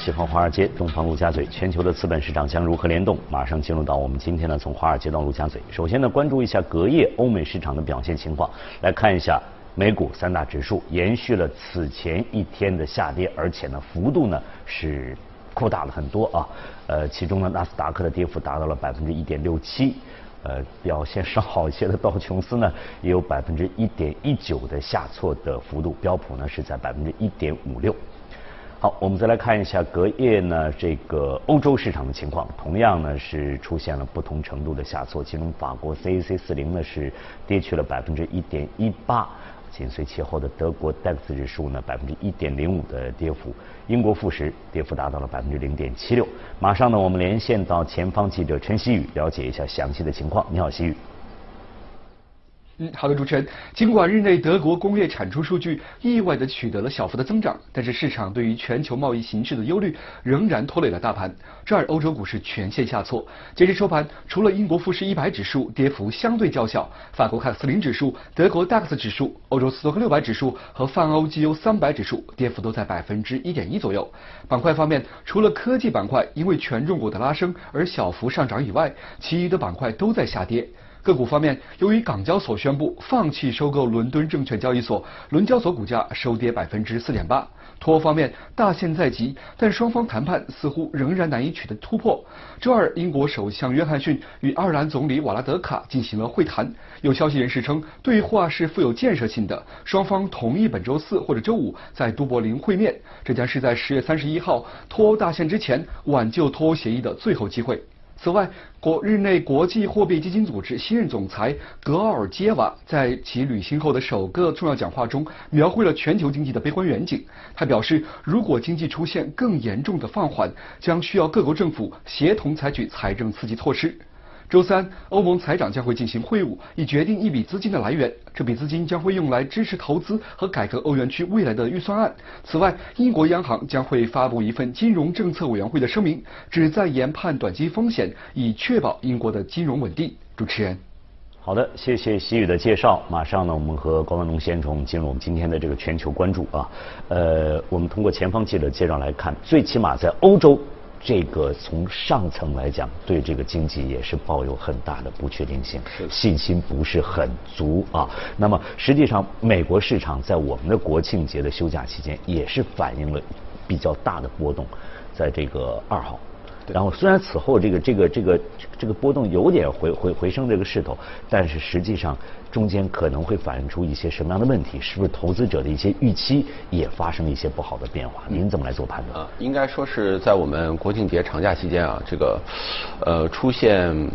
好，喜欢华尔街，东方陆家嘴，全球的资本市场将如何联动？马上进入到我们今天呢，从华尔街到陆家嘴。首先呢，关注一下隔夜欧美市场的表现情况，来看一下美股三大指数延续了此前一天的下跌，而且呢，幅度呢是扩大了很多啊。呃，其中呢，纳斯达克的跌幅达到了百分之一点六七，呃，表现稍好一些的道琼斯呢，也有百分之一点一九的下挫的幅度，标普呢是在百分之一点五六。好，我们再来看一下隔夜呢这个欧洲市场的情况，同样呢是出现了不同程度的下挫，其中法国 CAC 四零呢是跌去了百分之一点一八，紧随其后的德国 DAX 指数呢百分之一点零五的跌幅，英国富时跌幅达到了百分之零点七六。马上呢我们连线到前方记者陈曦宇，了解一下详细的情况。你好，曦宇。嗯，好的，主持人。尽管日内德国工业产出数据意外的取得了小幅的增长，但是市场对于全球贸易形势的忧虑仍然拖累了大盘。这儿欧洲股市全线下挫。截至收盘，除了英国富时一百指数跌幅相对较小，法国凯斯林指数、德国 DAX 指数、欧洲斯托克六百指数和泛欧 G U 三百指数跌幅都在百分之一点一左右。板块方面，除了科技板块因为权重股的拉升而小幅上涨以外，其余的板块都在下跌。个股方面，由于港交所宣布放弃收购伦敦证券交易所，伦交所股价收跌百分之四点八。脱欧方面，大限在即，但双方谈判似乎仍然难以取得突破。周二，英国首相约翰逊与爱尔兰总理瓦拉德卡进行了会谈。有消息人士称，对话是富有建设性的，双方同意本周四或者周五在都柏林会面。这将是在十月三十一号脱欧大限之前挽救脱欧协议的最后机会。此外，国日内国际货币基金组织新任总裁格奥尔杰瓦在其履行后的首个重要讲话中，描绘了全球经济的悲观远景。他表示，如果经济出现更严重的放缓，将需要各国政府协同采取财政刺激措施。周三，欧盟财长将会进行会晤，以决定一笔资金的来源。这笔资金将会用来支持投资和改革欧元区未来的预算案。此外，英国央行将会发布一份金融政策委员会的声明，旨在研判短期风险，以确保英国的金融稳定。主持人，好的，谢谢习宇的介绍。马上呢，我们和高文龙先生进入我们今天的这个全球关注啊。呃，我们通过前方记者介绍来看，最起码在欧洲。这个从上层来讲，对这个经济也是抱有很大的不确定性，信心不是很足啊。那么实际上，美国市场在我们的国庆节的休假期间，也是反映了比较大的波动，在这个二号。然后虽然此后这个这个这个这个波动有点回回回升这个势头，但是实际上中间可能会反映出一些什么样的问题？是不是投资者的一些预期也发生了一些不好的变化？您怎么来做判断？应该说是在我们国庆节长假期间啊，这个呃出现。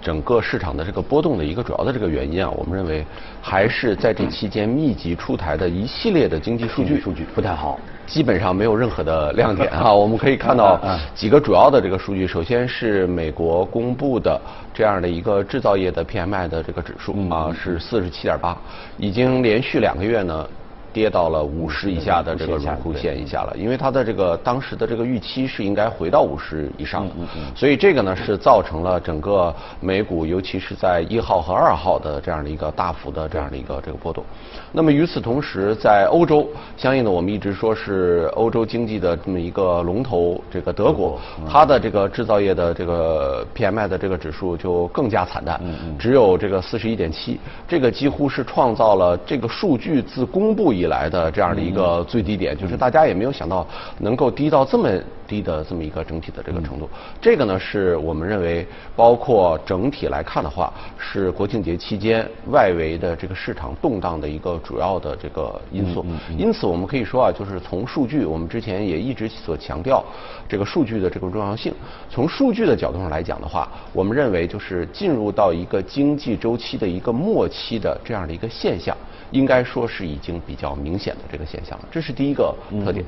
整个市场的这个波动的一个主要的这个原因啊，我们认为还是在这期间密集出台的一系列的经济数据数据不太好，基本上没有任何的亮点啊。我们可以看到几个主要的这个数据，首先是美国公布的这样的一个制造业的 PMI 的这个指数啊，是四十七点八，已经连续两个月呢。跌到了五十以下的这个荣枯线以下了，因为它的这个当时的这个预期是应该回到五十以上的，所以这个呢是造成了整个美股，尤其是在一号和二号的这样的一个大幅的这样的一个这个波动。那么与此同时，在欧洲，相应的我们一直说是欧洲经济的这么一个龙头，这个德国，它的这个制造业的这个 PMI 的这个指数就更加惨淡，只有这个四十一点七，这个几乎是创造了这个数据自公布以以来的这样的一个最低点，就是大家也没有想到能够低到这么低的这么一个整体的这个程度。这个呢，是我们认为，包括整体来看的话，是国庆节期间外围的这个市场动荡的一个主要的这个因素。因此，我们可以说啊，就是从数据，我们之前也一直所强调这个数据的这个重要性。从数据的角度上来讲的话，我们认为就是进入到一个经济周期的一个末期的这样的一个现象。应该说是已经比较明显的这个现象了，这是第一个特点。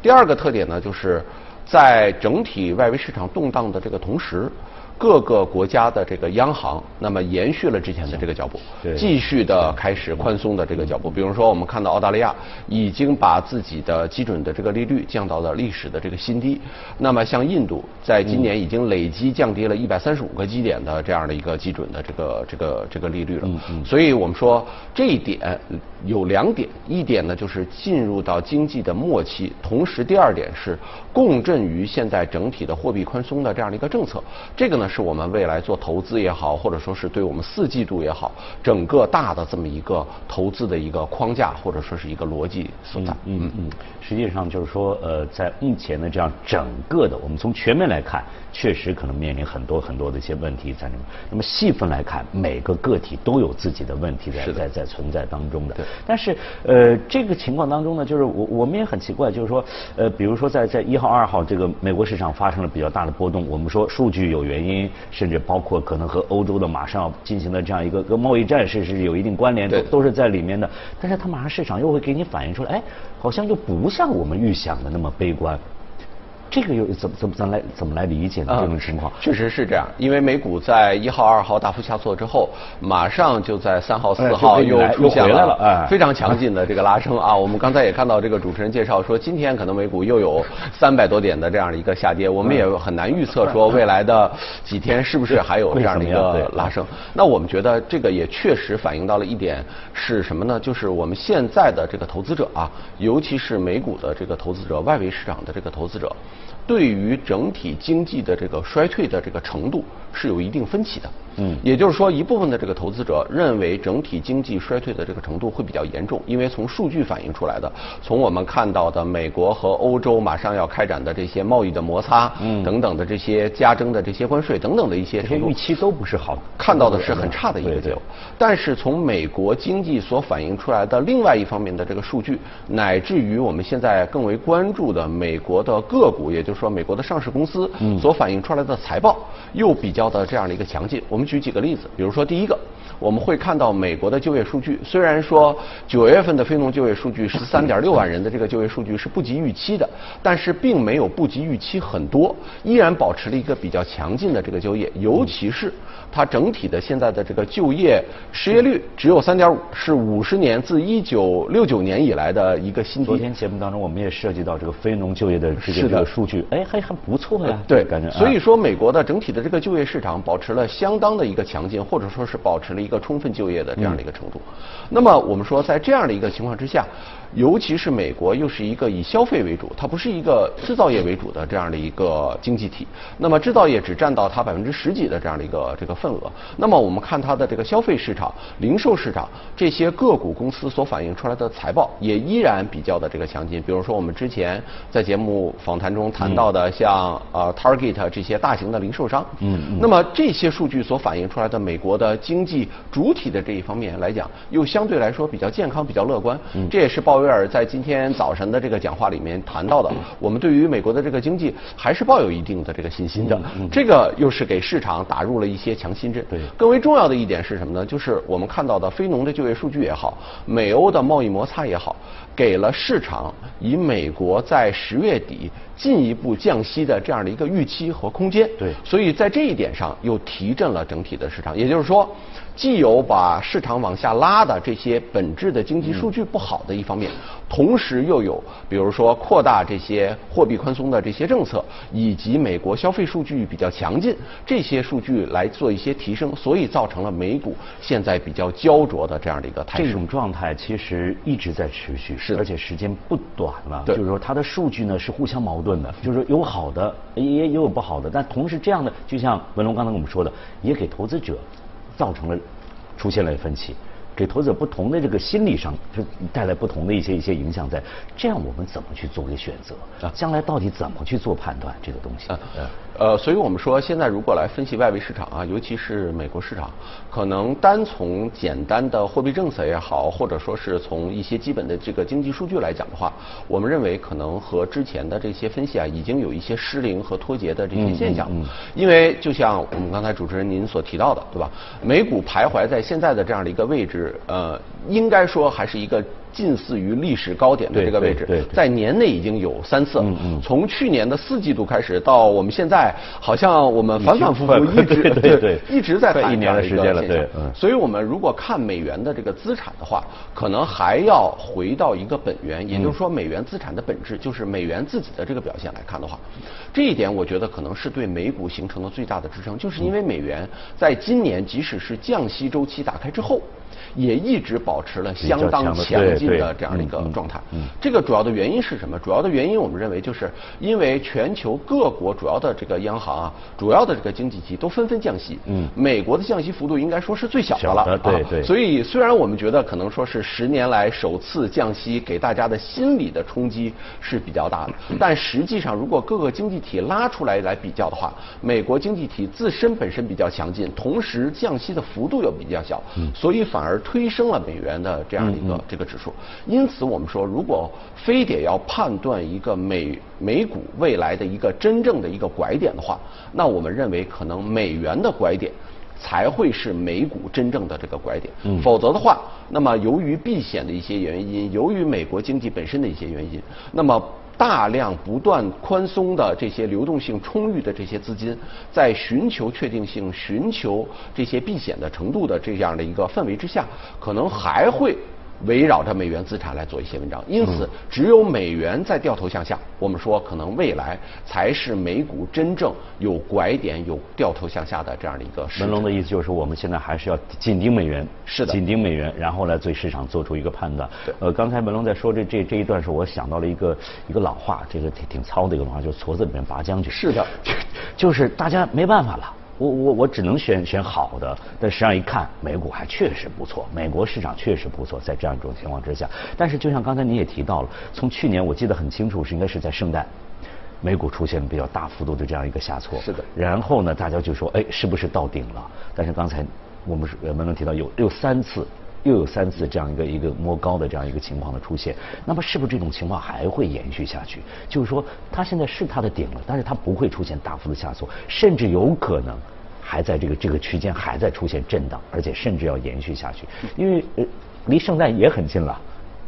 第二个特点呢，就是在整体外围市场动荡的这个同时，各个国家的这个央行，那么延续了之前的这个脚步，继续的开始宽松的这个脚步。比如说，我们看到澳大利亚已经把自己的基准的这个利率降到了历史的这个新低。那么像印度，在今年已经累积降低了一百三十五个基点的这样的一个基准的这个这个这个利率了。所以我们说这一点有两点，一点呢就是进入到经济的末期，同时第二点是共振于现在整体的货币宽松的这样的一个政策。这个呢是我们未来做投资也好，或者说是对我们四季度也好，整个大的这么一个投资的一个框架，或者说是一个逻辑所在。嗯嗯嗯。实际上就是说，呃，在目前的这样整个的，我们从全面来看，确实可能面临很多很多的一些问题在里面。那么细分来看，每个个体都有自己的问题在在在存在当中的。但是，呃，这个情况当中呢，就是我我们也很奇怪，就是说，呃，比如说在在一号、二号这个美国市场发生了比较大的波动，我们说数据有原因，甚至包括可能和欧洲的马上要进行的这样一个跟贸易战是是有一定关联的，都是在里面的。但是它马上市场又会给你反映出来，哎，好像又不像我们预想的那么悲观。这个又怎么怎么怎么来怎么来理解呢？这种情况确实是这样，因为美股在一号、二号大幅下挫之后，马上就在三号、四号又出现了非常强劲的这个拉升啊！我们刚才也看到这个主持人介绍说，今天可能美股又有三百多点的这样的一个下跌，我们也很难预测说未来的几天是不是还有这样的一个拉升。那我们觉得这个也确实反映到了一点是什么呢？就是我们现在的这个投资者啊，尤其是美股的这个投资者、外围市场的这个投资者。对于整体经济的这个衰退的这个程度是有一定分歧的。嗯，也就是说，一部分的这个投资者认为整体经济衰退的这个程度会比较严重，因为从数据反映出来的，从我们看到的美国和欧洲马上要开展的这些贸易的摩擦，嗯，等等的这些加征的这些关税等等的一些，这些预期都不是好，看到的是很差的一个结果。但是从美国经济所反映出来的另外一方面的这个数据，乃至于我们现在更为关注的美国的个股，也就是说美国的上市公司所反映出来的财报，又比较的这样的一个强劲。我们举几个例子，比如说第一个，我们会看到美国的就业数据，虽然说九月份的非农就业数据十三点六万人的这个就业数据是不及预期的，但是并没有不及预期很多，依然保持了一个比较强劲的这个就业，尤其是它整体的现在的这个就业失业率只有三点五，是五十年自一九六九年以来的一个新低。昨天节目当中我们也涉及到这个非农就业的这个数据，哎，还还不错呀。对，感觉。所以说美国的整体的这个就业市场保持了相当。的一个强劲，或者说是保持了一个充分就业的这样的一个程度。那么我们说，在这样的一个情况之下。尤其是美国又是一个以消费为主，它不是一个制造业为主的这样的一个经济体。那么制造业只占到它百分之十几的这样的一个这个份额。那么我们看它的这个消费市场、零售市场这些个股公司所反映出来的财报也依然比较的这个强劲。比如说我们之前在节目访谈中谈到的，像呃 Target 这些大型的零售商。嗯嗯。那么这些数据所反映出来的美国的经济主体的这一方面来讲，又相对来说比较健康、比较乐观。嗯。这也是报。鲍威尔在今天早晨的这个讲话里面谈到的，我们对于美国的这个经济还是抱有一定的这个信心的，这个又是给市场打入了一些强心针。对，更为重要的一点是什么呢？就是我们看到的非农的就业数据也好，美欧的贸易摩擦也好，给了市场以美国在十月底进一步降息的这样的一个预期和空间。对，所以在这一点上又提振了整体的市场。也就是说。既有把市场往下拉的这些本质的经济数据不好的一方面，同时又有比如说扩大这些货币宽松的这些政策，以及美国消费数据比较强劲，这些数据来做一些提升，所以造成了美股现在比较焦灼的这样的一个态势。这种状态其实一直在持续，是而且时间不短了。就是说它的数据呢是互相矛盾的，就是说有好的也也有不好的，但同时这样的就像文龙刚才跟我们说的，也给投资者。造成了出现了分歧，给投资者不同的这个心理上就带来不同的一些一些影响，在。这样我们怎么去做个选择？啊？将来到底怎么去做判断这个东西？呃，所以我们说，现在如果来分析外围市场啊，尤其是美国市场，可能单从简单的货币政策也好，或者说是从一些基本的这个经济数据来讲的话，我们认为可能和之前的这些分析啊，已经有一些失灵和脱节的这些现象。嗯。因为就像我们刚才主持人您所提到的，对吧？美股徘徊在现在的这样的一个位置，呃，应该说还是一个。近似于历史高点的这个位置，在年内已经有三次。从去年的四季度开始到我们现在，好像我们反反复复一直 对对一直在一年的时间了。对，所以我们如果看美元的这个资产的话，可能还要回到一个本源，也就是说美元资产的本质就是美元自己的这个表现来看的话，这一点我觉得可能是对美股形成了最大的支撑，就是因为美元在今年即使是降息周期打开之后。也一直保持了相当强劲的这样的一个状态。这个主要的原因是什么？主要的原因我们认为就是因为全球各国主要的这个央行啊，主要的这个经济体都纷纷降息。嗯，美国的降息幅度应该说是最小的了。对对。所以虽然我们觉得可能说是十年来首次降息，给大家的心理的冲击是比较大的，但实际上如果各个经济体拉出来来比较的话，美国经济体自身本身比较强劲，同时降息的幅度又比较小，所以反而。推升了美元的这样的一个这个指数，因此我们说，如果非得要判断一个美美股未来的一个真正的一个拐点的话，那我们认为可能美元的拐点才会是美股真正的这个拐点。否则的话，那么由于避险的一些原因，由于美国经济本身的一些原因，那么。大量不断宽松的这些流动性充裕的这些资金，在寻求确定性、寻求这些避险的程度的这样的一个氛围之下，可能还会。围绕着美元资产来做一些文章，因此只有美元在掉头向下，我们说可能未来才是美股真正有拐点、有掉头向下的这样的一个。文龙的意思就是，我们现在还是要紧盯美元，是的，紧盯美元，然后来对市场做出一个判断。呃，刚才文龙在说这这这一段时候，我想到了一个一个老话，这个挺挺糙的一个话，就是矬子里面拔将军。是的，就是大家没办法了。我我我只能选选好的，但实际上一看，美股还确实不错，美国市场确实不错，在这样一种情况之下，但是就像刚才你也提到了，从去年我记得很清楚，是应该是在圣诞，美股出现比较大幅度的这样一个下挫，是的，然后呢，大家就说，哎，是不是到顶了？但是刚才我们是文能提到有有三次。又有三次这样一个一个摸高的这样一个情况的出现，那么是不是这种情况还会延续下去？就是说，它现在是它的顶了，但是它不会出现大幅的下挫，甚至有可能还在这个这个区间还在出现震荡，而且甚至要延续下去，因为呃，离圣诞也很近了。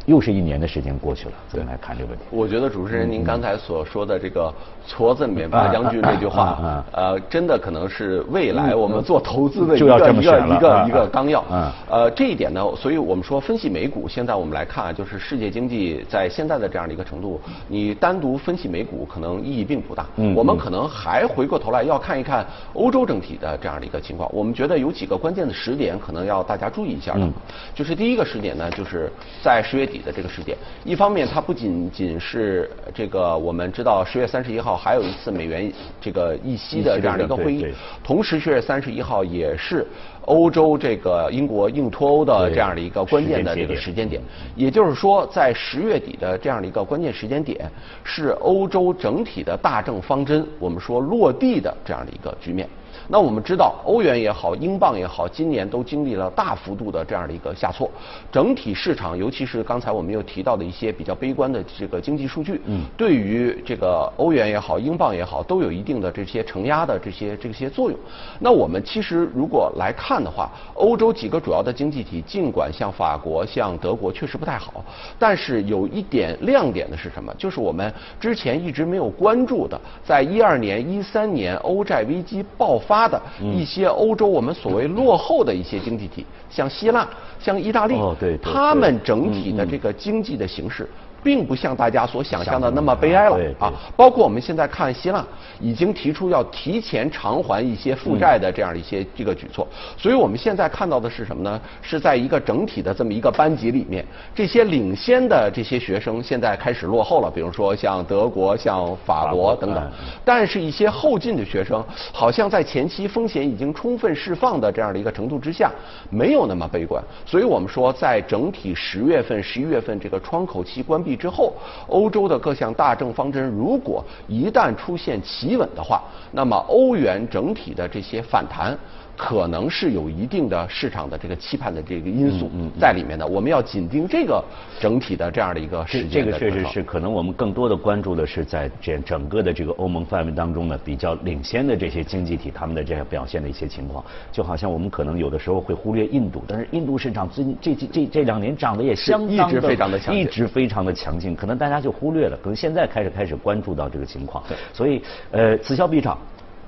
又是一年的时间过去了，怎么来看这个问题？我觉得主持人您刚才所说的这个“矬子里面拔将军”这句话，呃，真的可能是未来我们做投资的一个一个一个一个纲要。呃，这一点呢，所以我们说分析美股，现在我们来看，就是世界经济在现在的这样的一个程度，你单独分析美股可能意义并不大。我们可能还回过头来要看一看欧洲整体的这样的一个情况。我们觉得有几个关键的时点，可能要大家注意一下的。就是第一个时点呢，就是在十月底。的这个时点，一方面它不仅仅是这个，我们知道十月三十一号还有一次美元这个议息的这样的一个会议，同时十月三十一号也是欧洲这个英国硬脱欧的这样的一个关键的这个时间点，也就是说在十月底的这样的一个关键时间点，是欧洲整体的大政方针我们说落地的这样的一个局面。那我们知道，欧元也好，英镑也好，今年都经历了大幅度的这样的一个下挫，整体市场，尤其是刚才我们又提到的一些比较悲观的这个经济数据，嗯，对于这个欧元也好，英镑也好，都有一定的这些承压的这些这些作用。那我们其实如果来看的话，欧洲几个主要的经济体，尽管像法国、像德国确实不太好，但是有一点亮点的是什么？就是我们之前一直没有关注的，在一二年、一三年欧债危机爆发。的一些欧洲我们所谓落后的一些经济体，像希腊、像意大利，他们整体的这个经济的形势。并不像大家所想象的那么悲哀了啊！包括我们现在看希腊已经提出要提前偿还一些负债的这样一些这个举措，所以我们现在看到的是什么呢？是在一个整体的这么一个班级里面，这些领先的这些学生现在开始落后了，比如说像德国、像法国等等。但是，一些后进的学生好像在前期风险已经充分释放的这样的一个程度之下，没有那么悲观。所以我们说，在整体十月份、十一月份这个窗口期关闭。之后，欧洲的各项大政方针如果一旦出现企稳的话，那么欧元整体的这些反弹。可能是有一定的市场的这个期盼的这个因素在里面的。我们要紧盯这个整体的这样的一个时间。这个确实是可能我们更多的关注的是在这整个的这个欧盟范围当中呢，比较领先的这些经济体他们的这样表现的一些情况。就好像我们可能有的时候会忽略印度，但是印度市场最近这这这这两年涨得也相当的一直非常的强，一直非常的强劲，可能大家就忽略了，可能现在开始开始关注到这个情况。对，所以呃，此消彼长。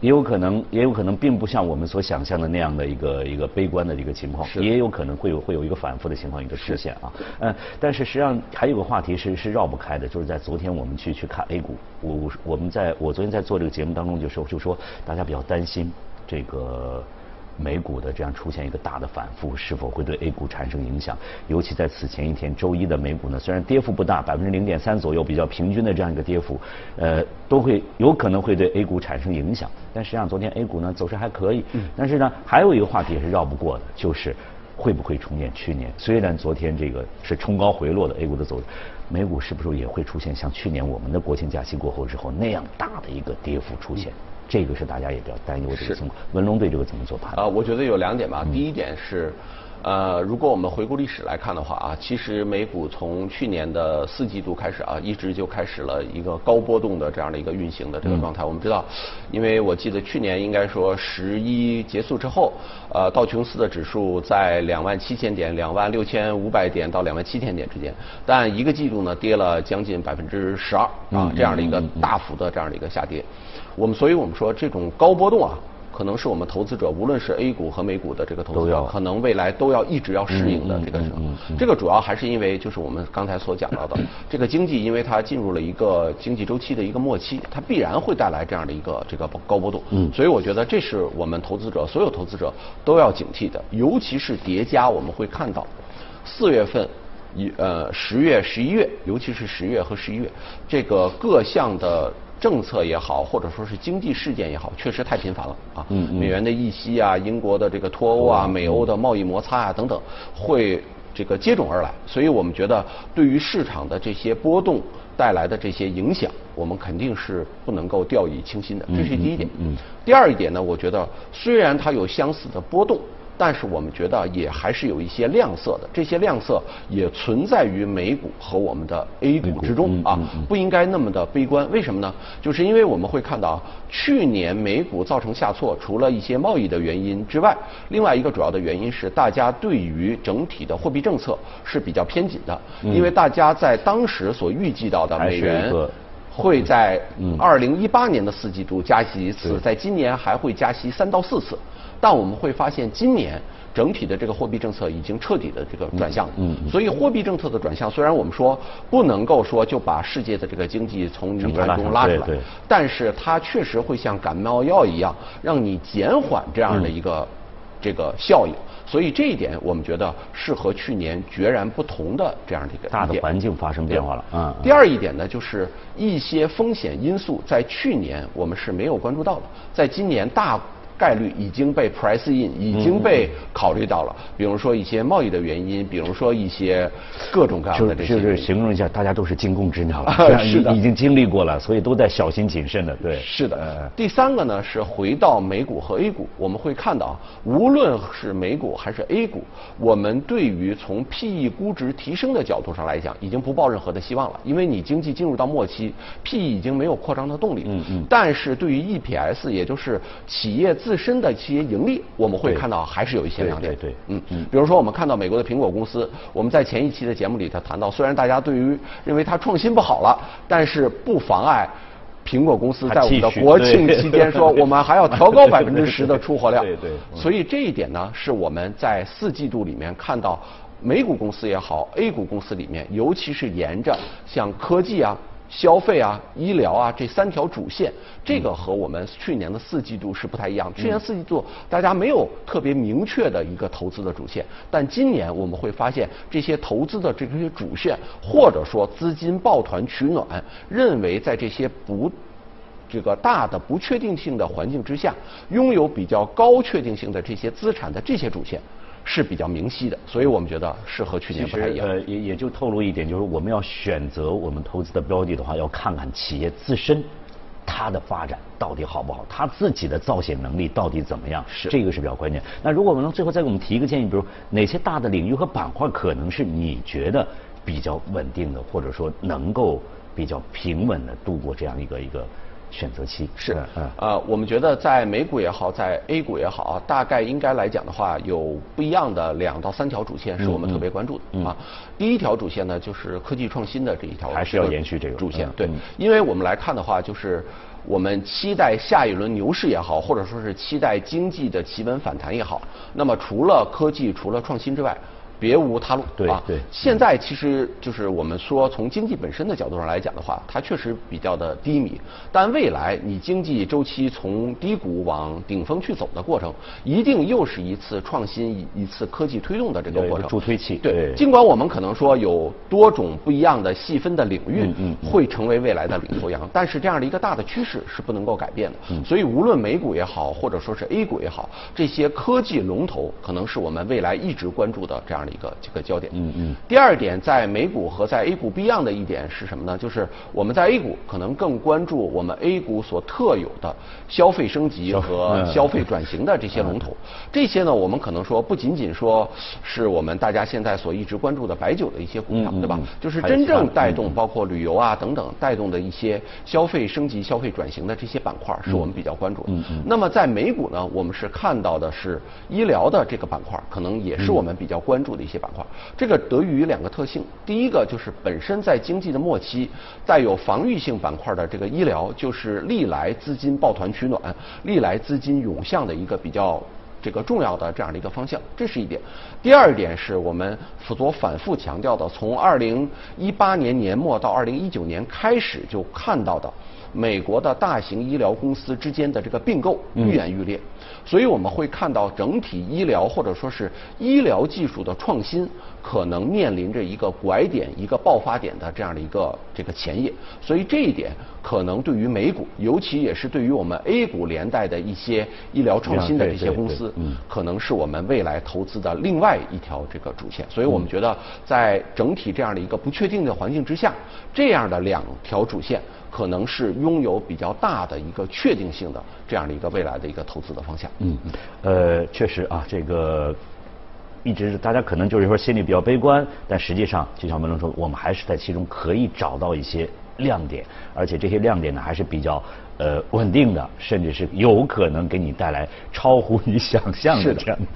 也有可能，也有可能并不像我们所想象的那样的一个一个悲观的一个情况，也有可能会有会有一个反复的情况一个出现啊。嗯，但是实际上还有个话题是是绕不开的，就是在昨天我们去去看 A 股，我我我们在我昨天在做这个节目当中就说就说大家比较担心这个。美股的这样出现一个大的反复，是否会对 A 股产生影响？尤其在此前一天周一的美股呢，虽然跌幅不大，百分之零点三左右，比较平均的这样一个跌幅，呃，都会有可能会对 A 股产生影响。但实际上昨天 A 股呢走势还可以。嗯。但是呢，还有一个话题也是绕不过的，就是会不会重演去年？虽然昨天这个是冲高回落的 A 股的走势，美股是不是也会出现像去年我们的国庆假期过后之后那样大的一个跌幅出现？这个是大家也比较担忧的情况。文龙对这个怎么做判断？啊，我觉得有两点吧。第一点是，呃，如果我们回顾历史来看的话啊，其实美股从去年的四季度开始啊，一直就开始了一个高波动的这样的一个运行的这个状态。我们知道，因为我记得去年应该说十一结束之后，呃，道琼斯的指数在两万七千点、两万六千五百点到两万七千点之间，但一个季度呢跌了将近百分之十二啊，这样的一个大幅的这样的一个下跌。我们所以，我们说这种高波动啊，可能是我们投资者，无论是 A 股和美股的这个投资者，可能未来都要一直要适应的这个。这个主要还是因为，就是我们刚才所讲到的，这个经济因为它进入了一个经济周期的一个末期，它必然会带来这样的一个这个高波动。嗯。所以我觉得这是我们投资者所有投资者都要警惕的，尤其是叠加我们会看到，四月份一呃十月、十一月，尤其是十月和十一月，这个各项的。政策也好，或者说是经济事件也好，确实太频繁了啊！美元的议息啊，英国的这个脱欧啊，美欧的贸易摩擦啊等等，会这个接踵而来。所以我们觉得，对于市场的这些波动带来的这些影响，我们肯定是不能够掉以轻心的。这是第一点。嗯第二一点呢，我觉得虽然它有相似的波动。但是我们觉得也还是有一些亮色的，这些亮色也存在于美股和我们的 A 股之中啊，不应该那么的悲观。为什么呢？就是因为我们会看到，去年美股造成下挫，除了一些贸易的原因之外，另外一个主要的原因是大家对于整体的货币政策是比较偏紧的，因为大家在当时所预计到的美元会在二零一八年的四季度加息一次，在今年还会加息三到四次。但我们会发现，今年整体的这个货币政策已经彻底的这个转向。嗯。所以货币政策的转向，虽然我们说不能够说就把世界的这个经济从泥潭中拉出来，但是它确实会像感冒药一样，让你减缓这样的一个这个效应。所以这一点，我们觉得是和去年截然不同的这样的一个大的环境发生变化了。嗯。第二一点呢，就是一些风险因素在去年我们是没有关注到的，在今年大。概率已经被 price in，已经被考虑到了。比如说一些贸易的原因，比如说一些各种各样的这些。就是形容一下，大家都是惊弓之鸟了，是的，已经经历过了，所以都在小心谨慎的。对，是的。第三个呢是回到美股和 A 股，我们会看到，无论是美股还是 A 股，我们对于从 PE 估值提升的角度上来讲，已经不抱任何的希望了，因为你经济进入到末期，PE 已经没有扩张的动力。嗯嗯。但是对于 EPS，也就是企业自自身的企业盈利，我们会看到还是有一些亮点。对，嗯嗯。比如说，我们看到美国的苹果公司，我们在前一期的节目里头谈到，虽然大家对于认为它创新不好了，但是不妨碍苹果公司在我们的国庆期间说，我们还要调高百分之十的出货量。对对。所以这一点呢，是我们在四季度里面看到美股公司也好，A 股公司里面，尤其是沿着像科技啊。消费啊，医疗啊，这三条主线，这个和我们去年的四季度是不太一样。去年四季度大家没有特别明确的一个投资的主线，但今年我们会发现这些投资的这些主线，或者说资金抱团取暖，认为在这些不这个大的不确定性的环境之下，拥有比较高确定性的这些资产的这些主线。是比较明晰的，所以我们觉得是和去年不太一样。呃，也也就透露一点，就是我们要选择我们投资的标的的话，要看看企业自身它的发展到底好不好？它自己的造血能力到底怎么样？是这个是比较关键。那如果我们能最后再给我们提一个建议，比如哪些大的领域和板块可能是你觉得比较稳定的，或者说能够比较平稳的度过这样一个一个选择期？是嗯，呃，我们觉得在美股也好，在 A 股也好，大概应该来讲的话，有不一样的两到三条主线是我们特别关注的、嗯啊。第一条主线呢，就是科技创新的这一条，还是要延续这个主线嗯。对嗯，因为我们来看的话，就是我们期待下一轮牛市也好，或者说是期待经济的企稳反弹也好，那么除了科技、除了创新之外，别无他路啊。对对现在其实就是我们说从经济本身的角度上来讲的话，它确实比较的低迷。但未来你经济周期从低谷往顶峰去走的过程，一定又是一次创新、一一次科技推动的这个过程。助推器对对，尽管我们可能说有多种不一样的细分的领域会成为未来的领头羊，但是这样的一个大的趋势是不能够改变的。嗯所以无论美股也好，或者说是 A 股也好，这些科技龙头可能是我们未来一直关注的这样的一个这个焦点。嗯嗯第二点，在美股和在 A 股不一样的一点是什么呢？就是我们在 A 股可能更关注我们 A 股所特有的消费升级和嗯消费转型的这些龙头。这些呢，我们可能说不仅仅说是我们大家现在所一直关注的白酒的一些股票，对吧？就是真正带动包括旅游啊等等带动的一些消费升级、消费转型的这些板块，是我们比较关注的。嗯嗯那么在美股呢，我们是看到的是医疗的这个板块，可能也是我们比较关注的一些板块。这个得益于两个特性，第一个就是本身在经济的末期，带有防御性板块的这个医疗，就是历来资金抱团取暖、历来资金涌向的一个比较。这个重要的这样的一个方向，这是一点。第二点是我们所反复强调的，从二零一八年年末到二零一九年开始就看到的，美国的大型医疗公司之间的这个并购愈演愈烈，所以我们会看到整体医疗或者说是医疗技术的创新可能面临着一个拐点、一个爆发点的这样的一个这个前夜，所以这一点可能对于美股，尤其也是对于我们 A 股连带的一些医疗创新的这些公司可能是我们未来投资的另外一条这个主线。所以我们觉得，在整体这样的一个不确定的环境之下，这样的两条主线可能是拥有比较大的一个确定性的这样的一个未来的一个投资的方向。嗯，呃，确实啊，这个一直是大家可能就是说心里比较悲观，但实际上就像文龙说，我们还是在其中可以找到一些亮点，而且这些亮点呢还是比较呃稳定的，甚至是有可能给你带来超乎你想象的的这样的。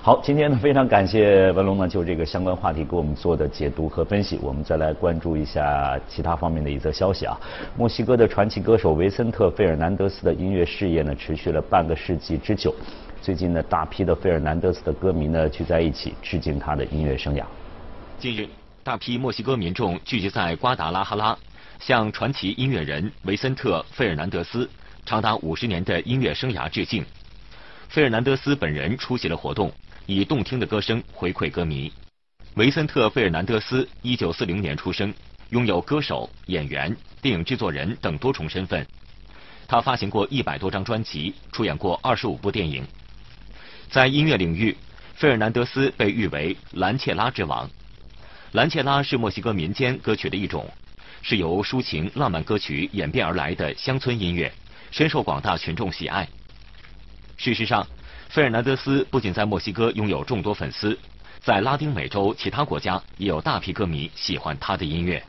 好，今天呢非常感谢文龙呢就这个相关话题给我们做的解读和分析，我们再来关注一下其他方面的一则消息啊。墨西哥的传奇歌手维森特·费尔南德斯的音乐事业呢持续了半个世纪之久。最近呢，大批的费尔南德斯的歌迷呢聚在一起致敬他的音乐生涯。近日，大批墨西哥民众聚集在瓜达拉哈拉，向传奇音乐人维森特·费尔南德斯长达五十年的音乐生涯致敬。费尔南德斯本人出席了活动，以动听的歌声回馈歌迷。维森特·费尔南德斯一九四零年出生，拥有歌手、演员、电影制作人等多重身份。他发行过一百多张专辑，出演过二十五部电影。在音乐领域，费尔南德斯被誉为“兰切拉之王”。兰切拉是墨西哥民间歌曲的一种，是由抒情浪漫歌曲演变而来的乡村音乐，深受广大群众喜爱。事实上，费尔南德斯不仅在墨西哥拥有众多粉丝，在拉丁美洲其他国家也有大批歌迷喜欢他的音乐。